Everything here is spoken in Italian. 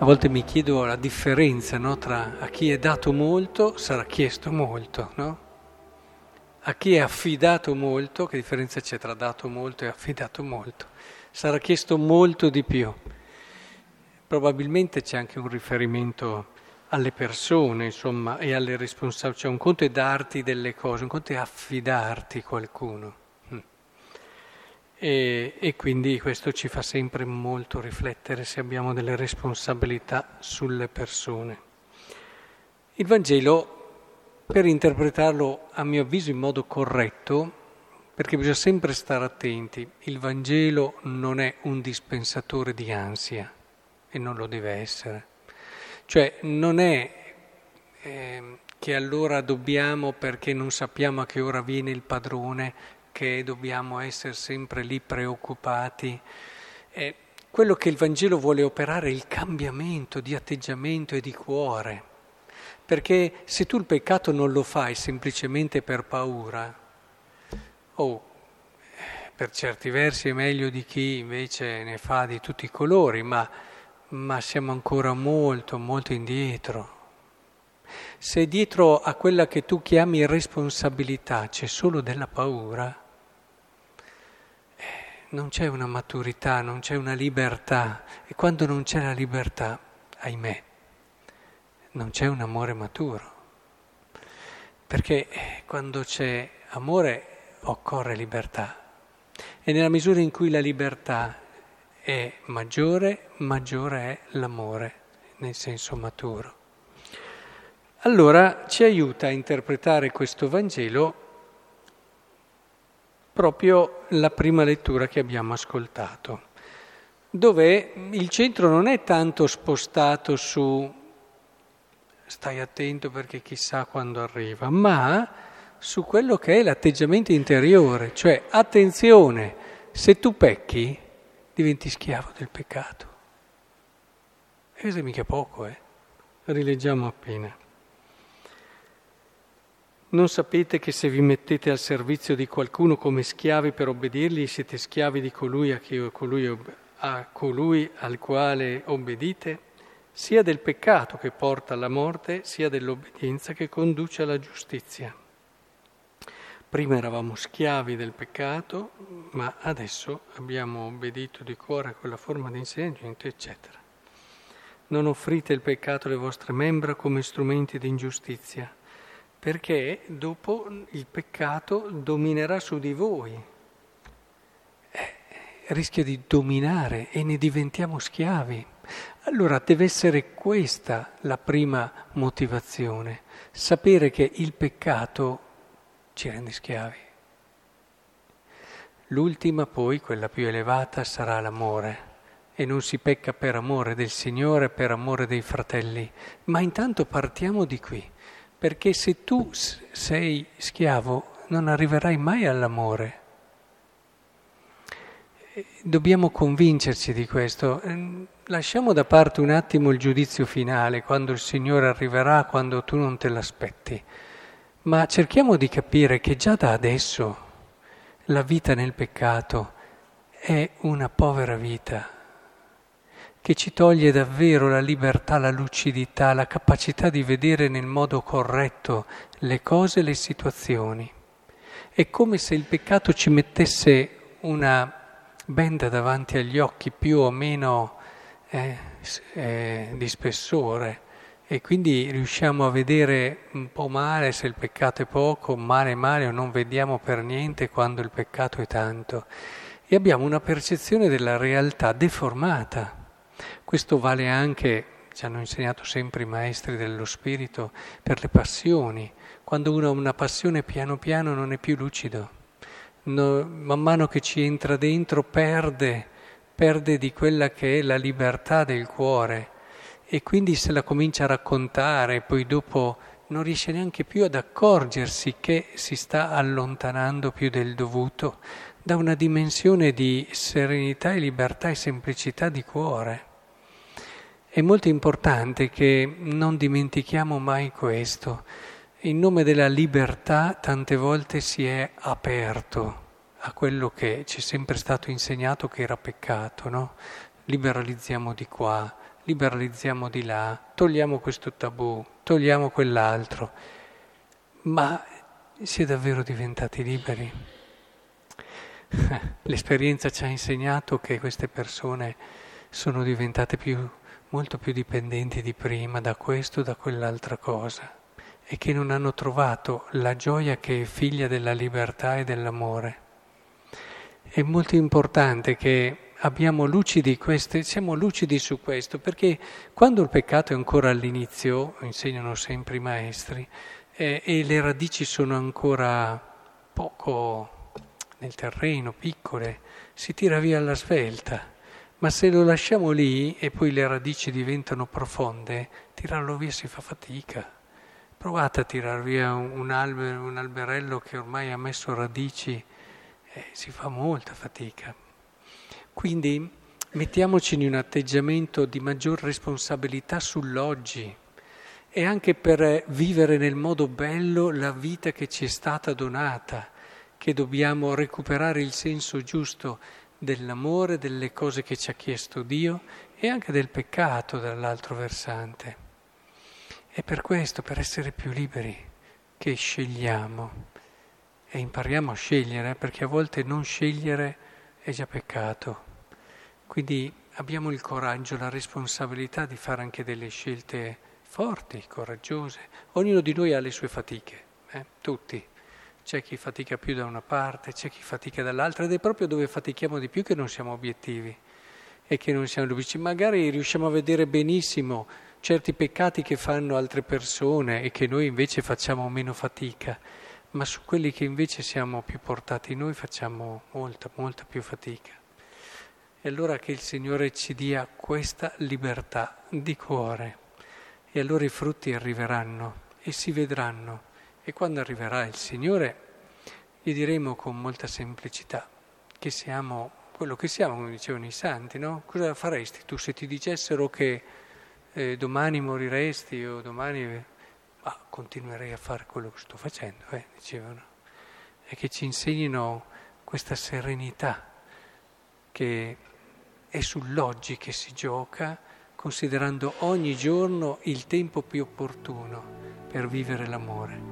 A volte mi chiedo la differenza no, tra a chi è dato molto sarà chiesto molto, no? A chi è affidato molto, che differenza c'è tra dato molto e affidato molto? Sarà chiesto molto di più. Probabilmente c'è anche un riferimento alle persone, insomma, e alle responsabilità. Cioè un conto è darti delle cose, un conto è affidarti qualcuno. E, e, quindi questo ci fa sempre molto riflettere se abbiamo delle responsabilità sulle persone. Il Vangelo, per interpretarlo a mio avviso in modo corretto, perché bisogna sempre stare attenti, il Vangelo non è un dispensatore di ansia e non lo deve essere. Cioè non è eh, che allora dobbiamo, perché non sappiamo a che ora viene il padrone, che dobbiamo essere sempre lì preoccupati. Eh, quello che il Vangelo vuole operare è il cambiamento di atteggiamento e di cuore. Perché se tu il peccato non lo fai semplicemente per paura, o oh, per certi versi è meglio di chi invece ne fa di tutti i colori, ma ma siamo ancora molto, molto indietro. Se dietro a quella che tu chiami responsabilità c'è solo della paura, non c'è una maturità, non c'è una libertà. E quando non c'è la libertà, ahimè, non c'è un amore maturo. Perché eh, quando c'è amore occorre libertà. E nella misura in cui la libertà è maggiore, maggiore è l'amore nel senso maturo. Allora ci aiuta a interpretare questo Vangelo proprio la prima lettura che abbiamo ascoltato, dove il centro non è tanto spostato su stai attento perché chissà quando arriva, ma su quello che è l'atteggiamento interiore, cioè attenzione, se tu pecchi, diventi schiavo del peccato. E questo è mica poco, eh? Rileggiamo appena. Non sapete che se vi mettete al servizio di qualcuno come schiavi per obbedirgli, siete schiavi di colui, a chi, colui, a colui al quale obbedite? sia del peccato che porta alla morte, sia dell'obbedienza che conduce alla giustizia. Prima eravamo schiavi del peccato, ma adesso abbiamo obbedito di cuore a quella forma di insegnamento, eccetera. Non offrite il peccato alle vostre membra come strumenti di ingiustizia, perché dopo il peccato dominerà su di voi. Eh, rischia di dominare e ne diventiamo schiavi. Allora deve essere questa la prima motivazione, sapere che il peccato ci rende schiavi. L'ultima poi, quella più elevata, sarà l'amore. E non si pecca per amore del Signore, per amore dei fratelli. Ma intanto partiamo di qui, perché se tu sei schiavo non arriverai mai all'amore. Dobbiamo convincerci di questo. Ehm, lasciamo da parte un attimo il giudizio finale, quando il Signore arriverà, quando tu non te l'aspetti. Ma cerchiamo di capire che già da adesso la vita nel peccato è una povera vita che ci toglie davvero la libertà, la lucidità, la capacità di vedere nel modo corretto le cose e le situazioni. È come se il peccato ci mettesse una benda davanti agli occhi più o meno eh, eh, di spessore e quindi riusciamo a vedere un po' male se il peccato è poco, male male o non vediamo per niente quando il peccato è tanto. E abbiamo una percezione della realtà deformata. Questo vale anche, ci hanno insegnato sempre i maestri dello spirito, per le passioni. Quando uno ha una passione piano piano non è più lucido. No, man mano che ci entra dentro perde, perde di quella che è la libertà del cuore e quindi se la comincia a raccontare, poi dopo non riesce neanche più ad accorgersi che si sta allontanando più del dovuto da una dimensione di serenità e libertà e semplicità di cuore. È molto importante che non dimentichiamo mai questo. In nome della libertà tante volte si è aperto a quello che ci è sempre stato insegnato che era peccato, no? Liberalizziamo di qua, liberalizziamo di là, togliamo questo tabù, togliamo quell'altro, ma si è davvero diventati liberi? L'esperienza ci ha insegnato che queste persone sono diventate più, molto più dipendenti di prima da questo, da quell'altra cosa e che non hanno trovato la gioia che è figlia della libertà e dell'amore. È molto importante che abbiamo lucidi queste, siamo lucidi su questo, perché quando il peccato è ancora all'inizio, insegnano sempre i maestri, eh, e le radici sono ancora poco nel terreno, piccole, si tira via alla svelta. Ma se lo lasciamo lì e poi le radici diventano profonde, tirarlo via si fa fatica. Provate a tirar via un, albero, un alberello che ormai ha messo radici, eh, si fa molta fatica. Quindi mettiamoci in un atteggiamento di maggior responsabilità sull'oggi e anche per vivere nel modo bello la vita che ci è stata donata, che dobbiamo recuperare il senso giusto dell'amore, delle cose che ci ha chiesto Dio e anche del peccato dall'altro versante. È per questo, per essere più liberi, che scegliamo e impariamo a scegliere, perché a volte non scegliere è già peccato. Quindi abbiamo il coraggio, la responsabilità di fare anche delle scelte forti, coraggiose. Ognuno di noi ha le sue fatiche, eh? tutti. C'è chi fatica più da una parte, c'è chi fatica dall'altra ed è proprio dove fatichiamo di più che non siamo obiettivi e che non siamo ludici. Magari riusciamo a vedere benissimo certi peccati che fanno altre persone e che noi invece facciamo meno fatica, ma su quelli che invece siamo più portati noi facciamo molta, molta più fatica. E allora che il Signore ci dia questa libertà di cuore e allora i frutti arriveranno e si vedranno e quando arriverà il Signore gli diremo con molta semplicità che siamo quello che siamo, come dicevano i santi, no? Cosa faresti tu se ti dicessero che eh, domani moriresti o domani... Ma continuerei a fare quello che sto facendo, eh, dicevano. E che ci insegnino questa serenità che è sull'oggi che si gioca, considerando ogni giorno il tempo più opportuno per vivere l'amore.